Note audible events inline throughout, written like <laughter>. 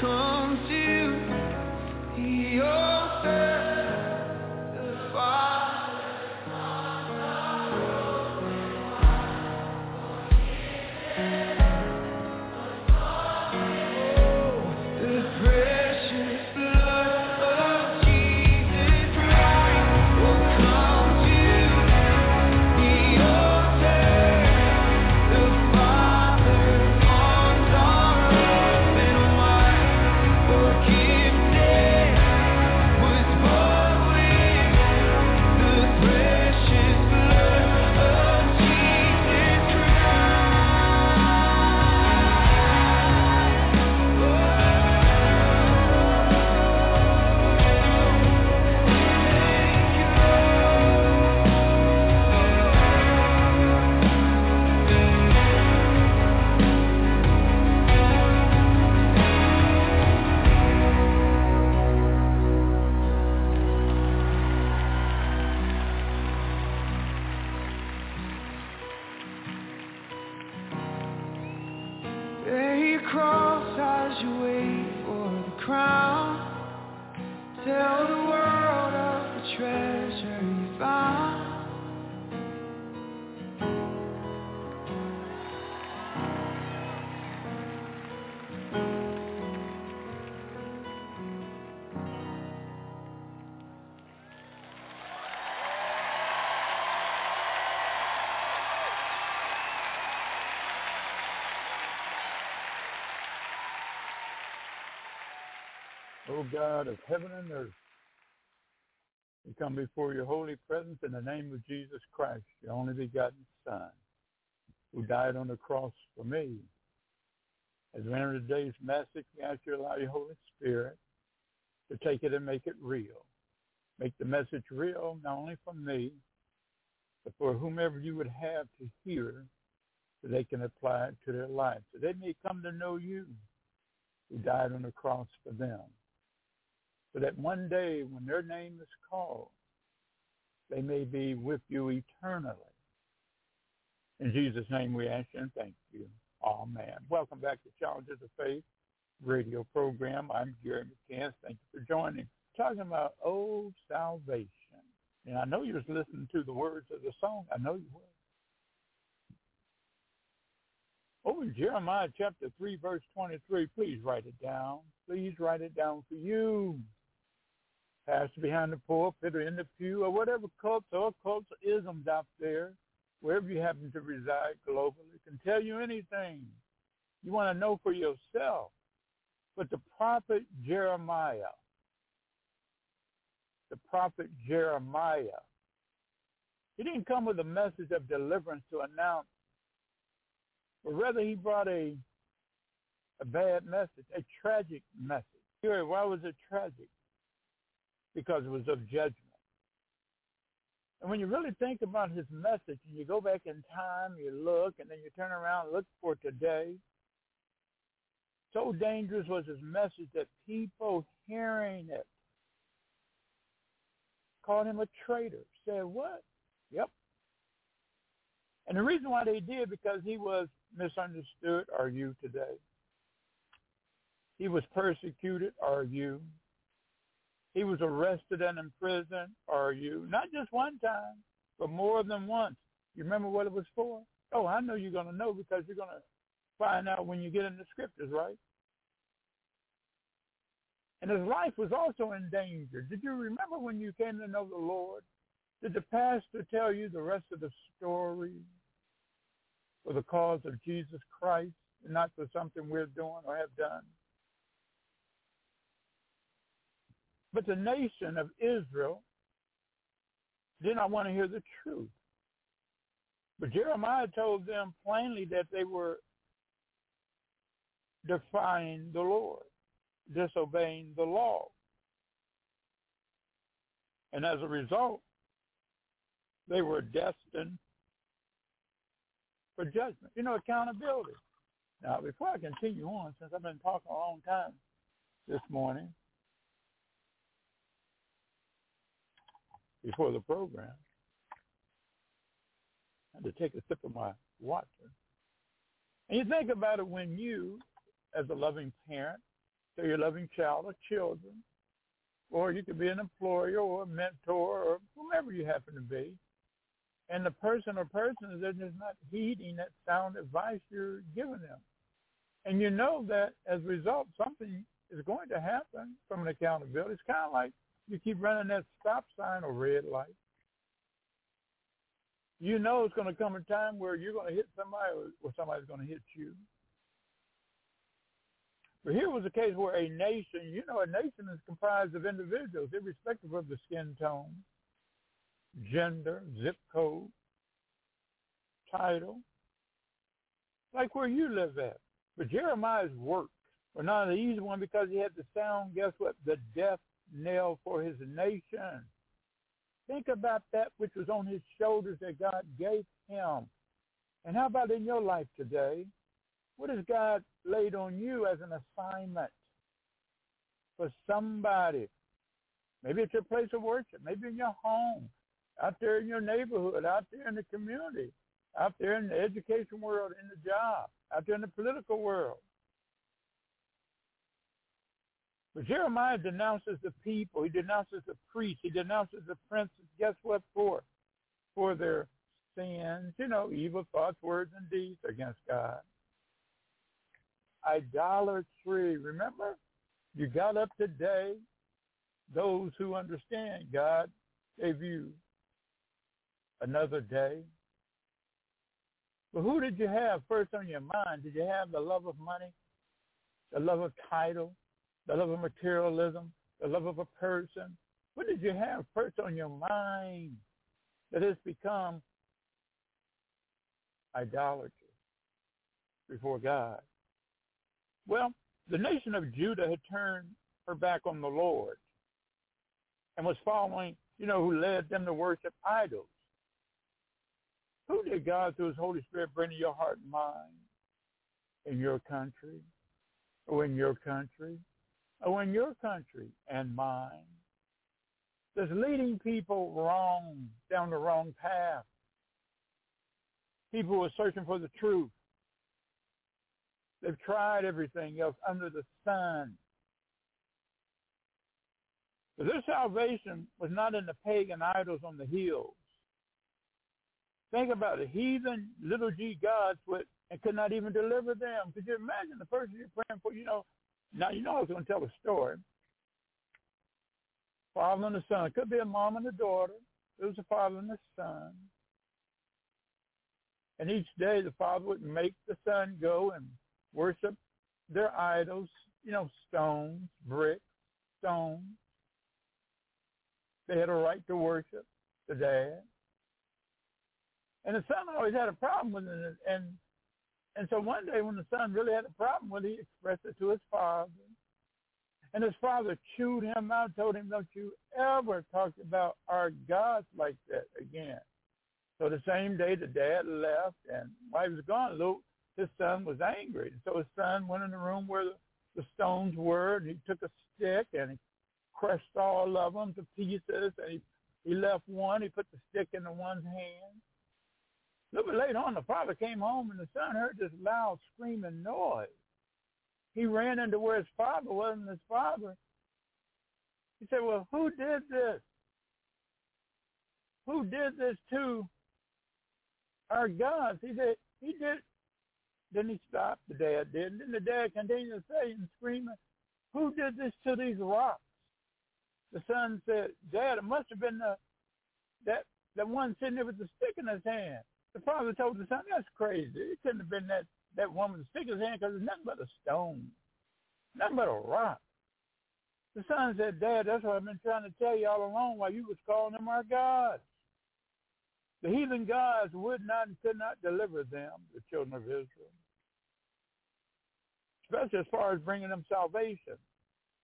come to your God of heaven and earth, we come before your holy presence in the name of Jesus Christ, your only begotten Son, who died on the cross for me. As we enter today's message, we ask you to allow your Holy Spirit to take it and make it real. Make the message real, not only for me, but for whomever you would have to hear so they can apply it to their lives. So they may come to know you who died on the cross for them so that one day when their name is called, they may be with you eternally. In Jesus' name we ask and thank you. Amen. Welcome back to Challenges of Faith radio program. I'm Gary McCants. Thank you for joining. Talking about old salvation. And I know you was listening to the words of the song. I know you were. Over in Jeremiah chapter 3, verse 23, please write it down. Please write it down for you pastor behind the pulpit or in the pew or whatever cults or cults isms out there, wherever you happen to reside globally, can tell you anything you want to know for yourself. But the prophet Jeremiah, the prophet Jeremiah, he didn't come with a message of deliverance to announce, but rather he brought a a bad message, a tragic message. Why was it tragic? Because it was of judgment. And when you really think about his message and you go back in time, you look, and then you turn around and look for today, so dangerous was his message that people hearing it called him a traitor. Said, what? Yep. And the reason why they did, because he was misunderstood, are you today? He was persecuted, are you? He was arrested and imprisoned, are you? Not just one time, but more than once. You remember what it was for? Oh, I know you're going to know because you're going to find out when you get in the scriptures, right? And his life was also in danger. Did you remember when you came to know the Lord? Did the pastor tell you the rest of the story for the cause of Jesus Christ and not for something we're doing or have done? But the nation of Israel did not want to hear the truth. But Jeremiah told them plainly that they were defying the Lord, disobeying the law. And as a result, they were destined for judgment. You know, accountability. Now, before I continue on, since I've been talking a long time this morning, before the program. I had to take a sip of my water. And you think about it when you, as a loving parent, say you're loving child or children, or you could be an employer or a mentor or whomever you happen to be, and the person or persons that is not heeding that sound advice you're giving them. And you know that as a result, something is going to happen from an accountability. It's kind of like you keep running that stop sign or red light. You know it's going to come a time where you're going to hit somebody or somebody's going to hit you. But here was a case where a nation, you know, a nation is comprised of individuals, irrespective of the skin tone, gender, zip code, title, like where you live at. But Jeremiah's work were not an easy one because he had to sound, guess what, the death nail for his nation. Think about that which was on his shoulders that God gave him. And how about in your life today? What has God laid on you as an assignment for somebody? Maybe it's your place of worship, maybe in your home, out there in your neighborhood, out there in the community, out there in the education world, in the job, out there in the political world. But Jeremiah denounces the people. He denounces the priests. He denounces the princes. Guess what for? For their sins, you know, evil thoughts, words, and deeds against God. Idolatry. Remember? You got up today. Those who understand God gave you another day. But who did you have first on your mind? Did you have the love of money, the love of title, the love of materialism, the love of a person? What did you have first on your mind that has become idolatry before God? Well, the nation of Judah had turned her back on the Lord and was following, you know, who led them to worship idols. Who did God through his Holy Spirit bring to your heart and mind in your country or in your country or in your country and mine? That's leading people wrong, down the wrong path. People who are searching for the truth. They've tried everything else under the sun. But their salvation was not in the pagan idols on the hills. Think about it. Heathen little g gods would and could not even deliver them. Could you imagine the person you're praying for? You know, now you know I was going to tell a story. Father and the son. It could be a mom and a daughter. It was a father and a son. And each day the father would make the son go and worship their idols, you know, stones, bricks, stones. They had a right to worship the dad. And the son always had a problem with it. And and so one day when the son really had a problem with it, he expressed it to his father. And his father chewed him out, told him, don't you ever talk about our gods like that again. So the same day the dad left and while he was gone, Luke, his son was angry. and So his son went in the room where the, the stones were and he took a stick and he crushed all of them to pieces and he, he left one. He put the stick in the one's hand a little bit later on, the father came home and the son heard this loud screaming noise. He ran into where his father was and his father. He said, well, who did this? Who did this to our gods? He said, he did. Then he stopped, the dad did. Then the dad continued to say and screaming, who did this to these rocks? The son said, Dad, it must have been the, that, the one sitting there with the stick in his hand. The father told the son, that's crazy. It couldn't have been that, that woman's his hand because it's nothing but a stone, nothing but a rock. The son said, Dad, that's what I've been trying to tell you all along while you was calling them our gods. The heathen gods would not and could not deliver them, the children of Israel, especially as far as bringing them salvation,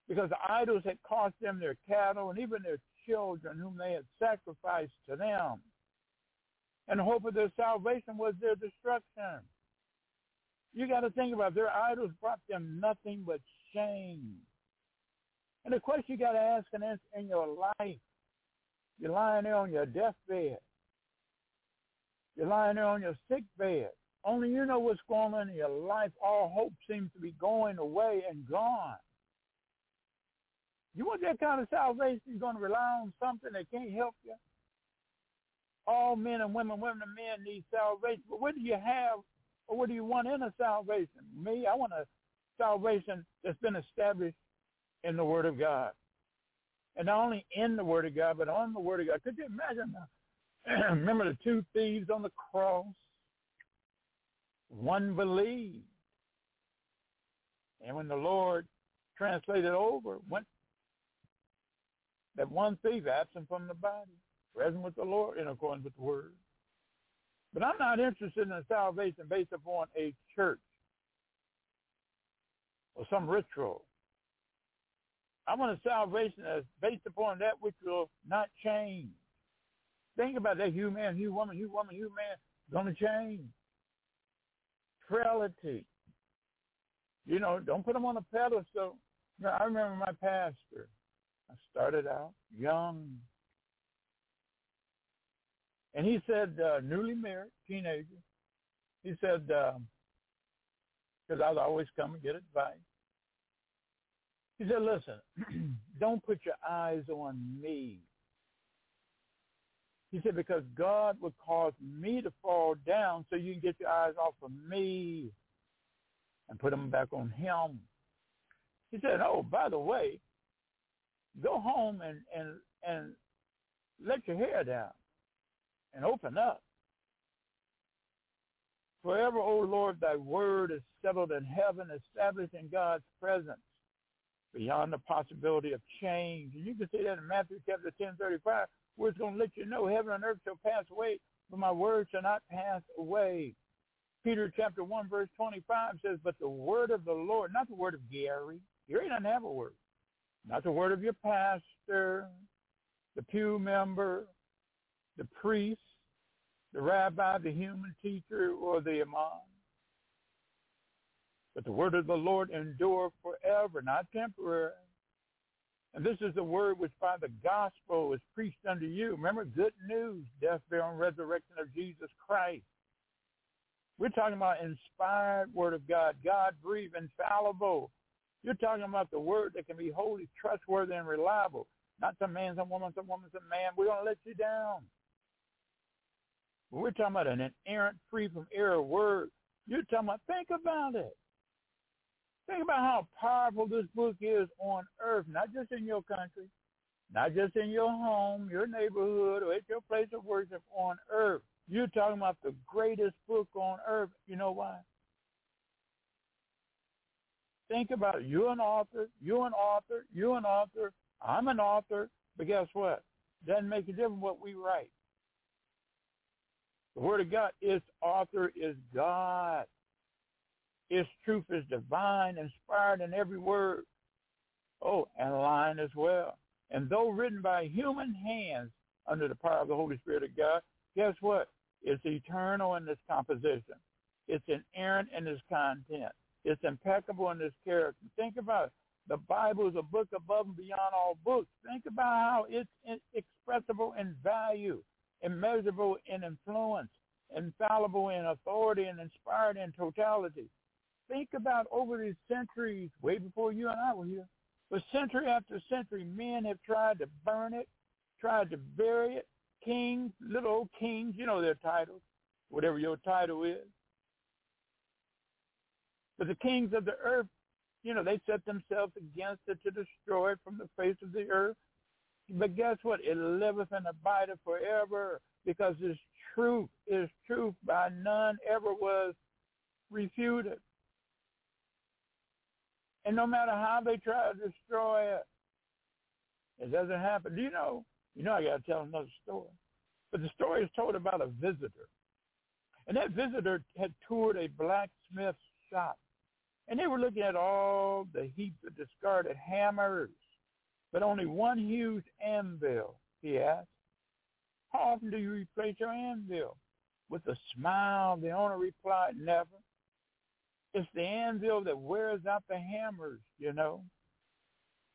because the idols had cost them their cattle and even their children whom they had sacrificed to them and the hope of their salvation was their destruction. You got to think about it. their idols brought them nothing but shame. And the question you got to ask in, in your life, you're lying there on your deathbed. You're lying there on your sick bed. Only you know what's going on in your life. All hope seems to be going away and gone. You want that kind of salvation? You're going to rely on something that can't help you? All men and women, women and men need salvation. But what do you have or what do you want in a salvation? Me, I want a salvation that's been established in the Word of God. And not only in the Word of God, but on the Word of God. Could you imagine? The, <clears throat> remember the two thieves on the cross? One believed. And when the Lord translated over, went that one thief absent from the body present with the Lord in accordance with the word. But I'm not interested in a salvation based upon a church or some ritual. I want a salvation that's based upon that which will not change. Think about that, you man, you woman, you woman, you man, to change. Frailty. You know, don't put them on a pedestal. I remember my pastor. I started out young, and he said, uh, newly married, teenager, he said, because um, I'd always come and get advice. He said, listen, <clears throat> don't put your eyes on me. He said, because God would cause me to fall down so you can get your eyes off of me and put them back on him. He said, oh, by the way, go home and, and, and let your hair down and open up. Forever, O Lord, thy word is settled in heaven, established in God's presence beyond the possibility of change. And you can see that in Matthew chapter 10, 35, where it's going to let you know heaven and earth shall pass away, but my word shall not pass away. Peter chapter 1, verse 25 says, but the word of the Lord, not the word of Gary. Gary doesn't have a word. Not the word of your pastor, the pew member, the priest, the rabbi, the human teacher, or the imam. But the word of the Lord endure forever, not temporary. And this is the word which by the gospel is preached unto you. Remember, good news, death, burial, and resurrection of Jesus Christ. We're talking about inspired word of God, God-breathed, infallible. You're talking about the word that can be holy, trustworthy, and reliable. Not some man, some woman, some woman, some man. We're going to let you down. But we're talking about an inerrant, free from error word. You're talking about, think about it. Think about how powerful this book is on earth, not just in your country, not just in your home, your neighborhood, or at your place of worship on earth. You're talking about the greatest book on earth. You know why? Think about it. You're an author. You're an author. You're an author. I'm an author. But guess what? Doesn't make a difference what we write. The Word of God, its author is God. Its truth is divine, inspired in every word. Oh, and line as well. And though written by human hands under the power of the Holy Spirit of God, guess what? It's eternal in its composition. It's inerrant in its content. It's impeccable in its character. Think about it. The Bible is a book above and beyond all books. Think about how it's expressible in value, immeasurable in influence, infallible in authority, and inspired in totality think about over these centuries, way before you and I were here, but century after century, men have tried to burn it, tried to bury it. Kings, little old kings, you know their titles, whatever your title is. But the kings of the earth, you know, they set themselves against it to destroy it from the face of the earth. But guess what? It liveth and abideth forever because its truth is truth by none ever was refuted. And no matter how they try to destroy it, it doesn't happen. Do you know? You know I got to tell another story. But the story is told about a visitor. And that visitor had toured a blacksmith shop. And they were looking at all the heaps of discarded hammers, but only one huge anvil, he asked. How often do you replace your anvil? With a smile, the owner replied, never. It's the anvil that wears out the hammers, you know.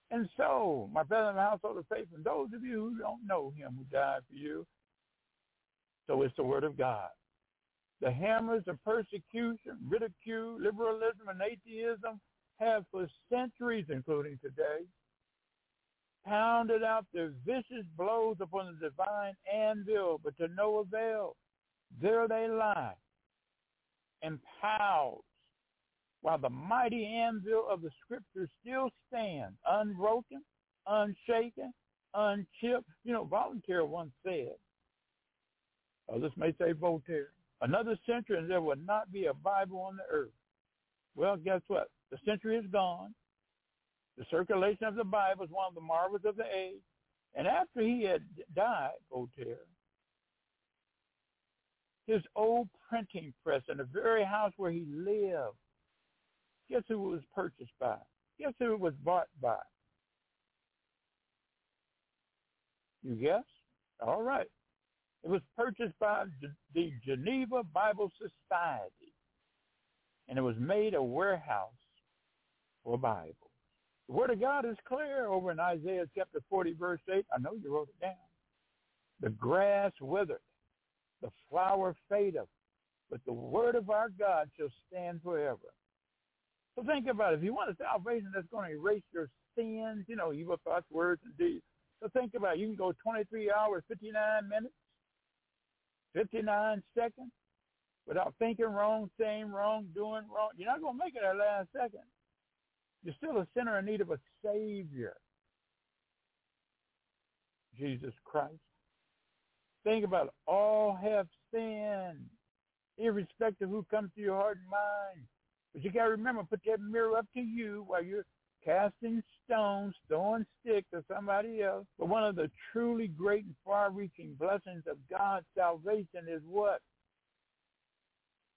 And so, my brother in the household of faith, and those of you who don't know him who died for you, so it's the word of God. The hammers of persecution, ridicule, liberalism, and atheism have for centuries, including today, pounded out their vicious blows upon the divine anvil, but to no avail. There they lie, impaled, while the mighty anvil of the scriptures still stands, unbroken, unshaken, unchipped. You know, Voltaire once said, others may say Voltaire, another century and there will not be a Bible on the earth. Well, guess what? The century is gone. The circulation of the Bible is one of the marvels of the age. And after he had died, Voltaire, his old printing press in the very house where he lived Guess who it was purchased by? Guess who it was bought by? You guess? All right. It was purchased by the Geneva Bible Society, and it was made a warehouse for Bibles. The Word of God is clear over in Isaiah chapter 40, verse 8. I know you wrote it down. The grass withered, the flower fadeth, but the Word of our God shall stand forever. So think about it. If you want a salvation that's going to erase your sins, you know, evil thoughts, words, and deeds. So think about it. You can go 23 hours, 59 minutes, 59 seconds without thinking wrong, saying wrong, doing wrong. You're not going to make it that last second. You're still a sinner in need of a Savior. Jesus Christ. Think about it. All have sinned, irrespective of who comes to your heart and mind. But you got to remember, put that mirror up to you while you're casting stones, throwing sticks at somebody else. But one of the truly great and far-reaching blessings of God's salvation is what?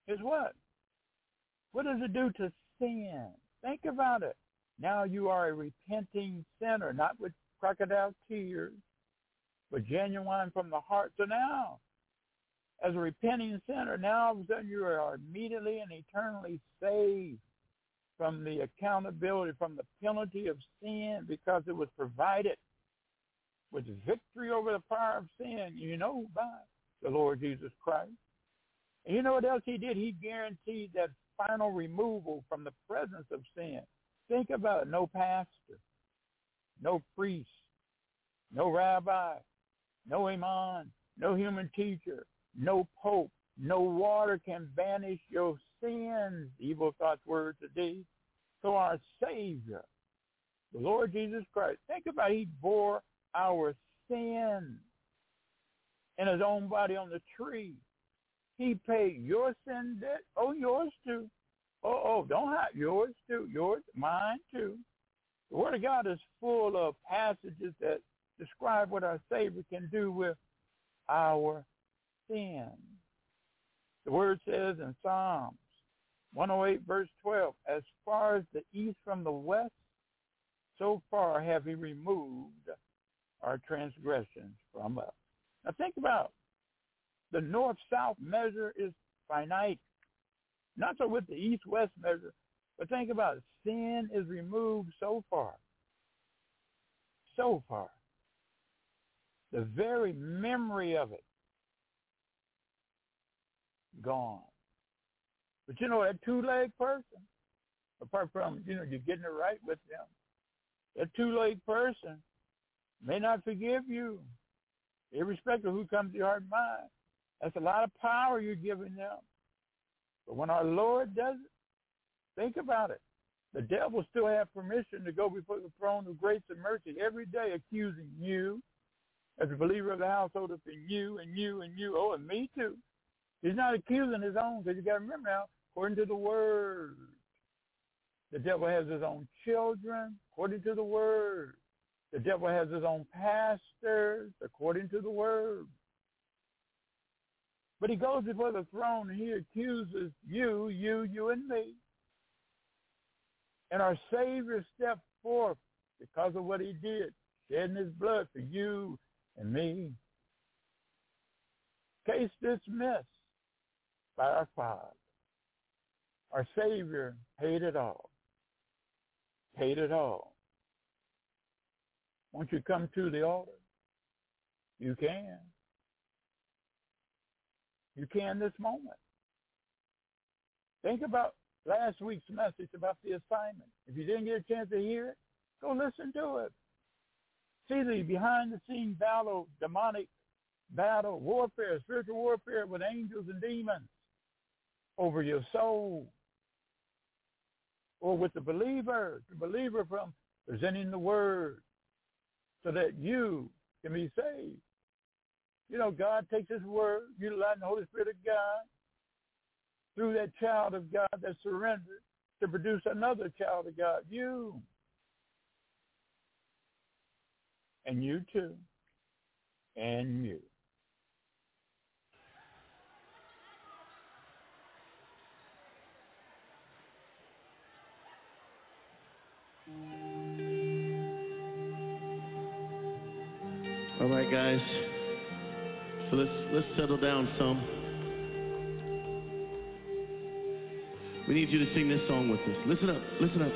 Is what? What does it do to sin? Think about it. Now you are a repenting sinner, not with crocodile tears, but genuine from the heart. So now, as a repenting sinner, now all of a sudden you are immediately and eternally saved from the accountability, from the penalty of sin because it was provided with victory over the power of sin, you know, by the Lord Jesus Christ. And you know what else he did? He guaranteed that final removal from the presence of sin. Think about it. No pastor, no priest, no rabbi, no imam, no human teacher, no pope, no water can banish your sins, evil thoughts, words, or deeds. So our Savior, the Lord Jesus Christ, think about it. He bore our sins in his own body on the tree. He paid your sin debt. Oh, yours too. Oh, oh, don't hide yours too. Yours, mine too. The Word of God is full of passages that describe what our Savior can do with our sin. The Word says in Psalms 108 verse 12, as far as the east from the west, so far have he removed our transgressions from us. Now think about the north-south measure is finite. Not so with the east-west measure, but think about it. Sin is removed so far. So far. The very memory of it gone. But you know, that two-legged person, apart from, you know, you're getting it right with them, that two-legged person may not forgive you, irrespective of who comes to your heart and mind. That's a lot of power you're giving them. But when our Lord does it, think about it. The devil still have permission to go before the throne of grace and mercy every day accusing you as a believer of the household of you and you and you. Oh, and me too. He's not accusing his own because you got to remember now, according to the word, the devil has his own children, according to the word. The devil has his own pastors, according to the word. But he goes before the throne and he accuses you, you, you, and me. And our Savior stepped forth because of what he did, shedding his blood for you and me. Case dismissed by our Father. Our Savior paid it all. Paid it all. Once you come to the altar, you can. You can this moment. Think about last week's message about the assignment. If you didn't get a chance to hear it, go listen to it. See the behind-the-scenes battle, demonic battle, warfare, spiritual warfare with angels and demons over your soul. Or with the believer, the believer from presenting the word so that you can be saved. You know, God takes his word, utilizing the Holy Spirit of God through that child of God that surrendered to produce another child of God, you. And you too. And you. All right, guys. So let's let's settle down some. We need you to sing this song with us. Listen up. Listen up.